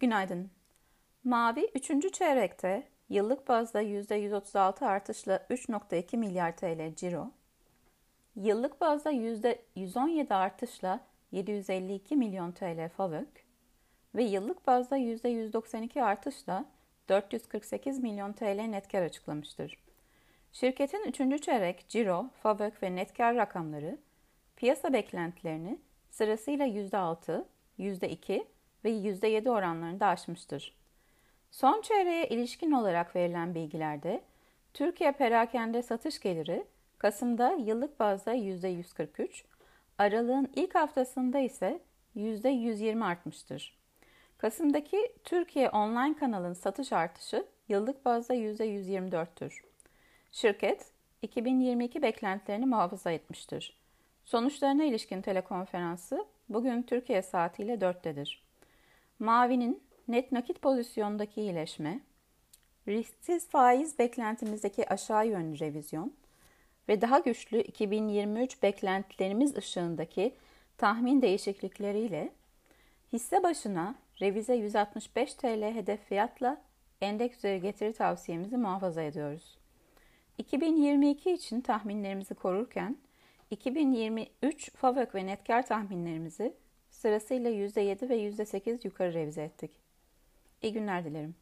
Günaydın. Mavi 3. çeyrekte yıllık bazda %136 artışla 3.2 milyar TL ciro, yıllık bazda %117 artışla 752 milyon TL FAVÖK ve yıllık bazda %192 artışla 448 milyon TL net kar açıklamıştır. Şirketin 3. çeyrek ciro, FAVÖK ve net kar rakamları piyasa beklentilerini sırasıyla %6, %2 ve %7 oranlarında aşmıştır. Son çeyreğe ilişkin olarak verilen bilgilerde Türkiye perakende satış geliri Kasım'da yıllık bazda %143, Aralığın ilk haftasında ise %120 artmıştır. Kasım'daki Türkiye online kanalın satış artışı yıllık bazda %124'tür. Şirket 2022 beklentilerini muhafaza etmiştir. Sonuçlarına ilişkin telekonferansı bugün Türkiye saatiyle 4'tedir. Mavi'nin net nakit pozisyondaki iyileşme, risksiz faiz beklentimizdeki aşağı yönlü revizyon ve daha güçlü 2023 beklentilerimiz ışığındaki tahmin değişiklikleriyle hisse başına revize 165 TL hedef fiyatla endeks üzeri getiri tavsiyemizi muhafaza ediyoruz. 2022 için tahminlerimizi korurken 2023 FAVÖK ve net kar tahminlerimizi sırasıyla %7 ve %8 yukarı revize ettik. İyi günler dilerim.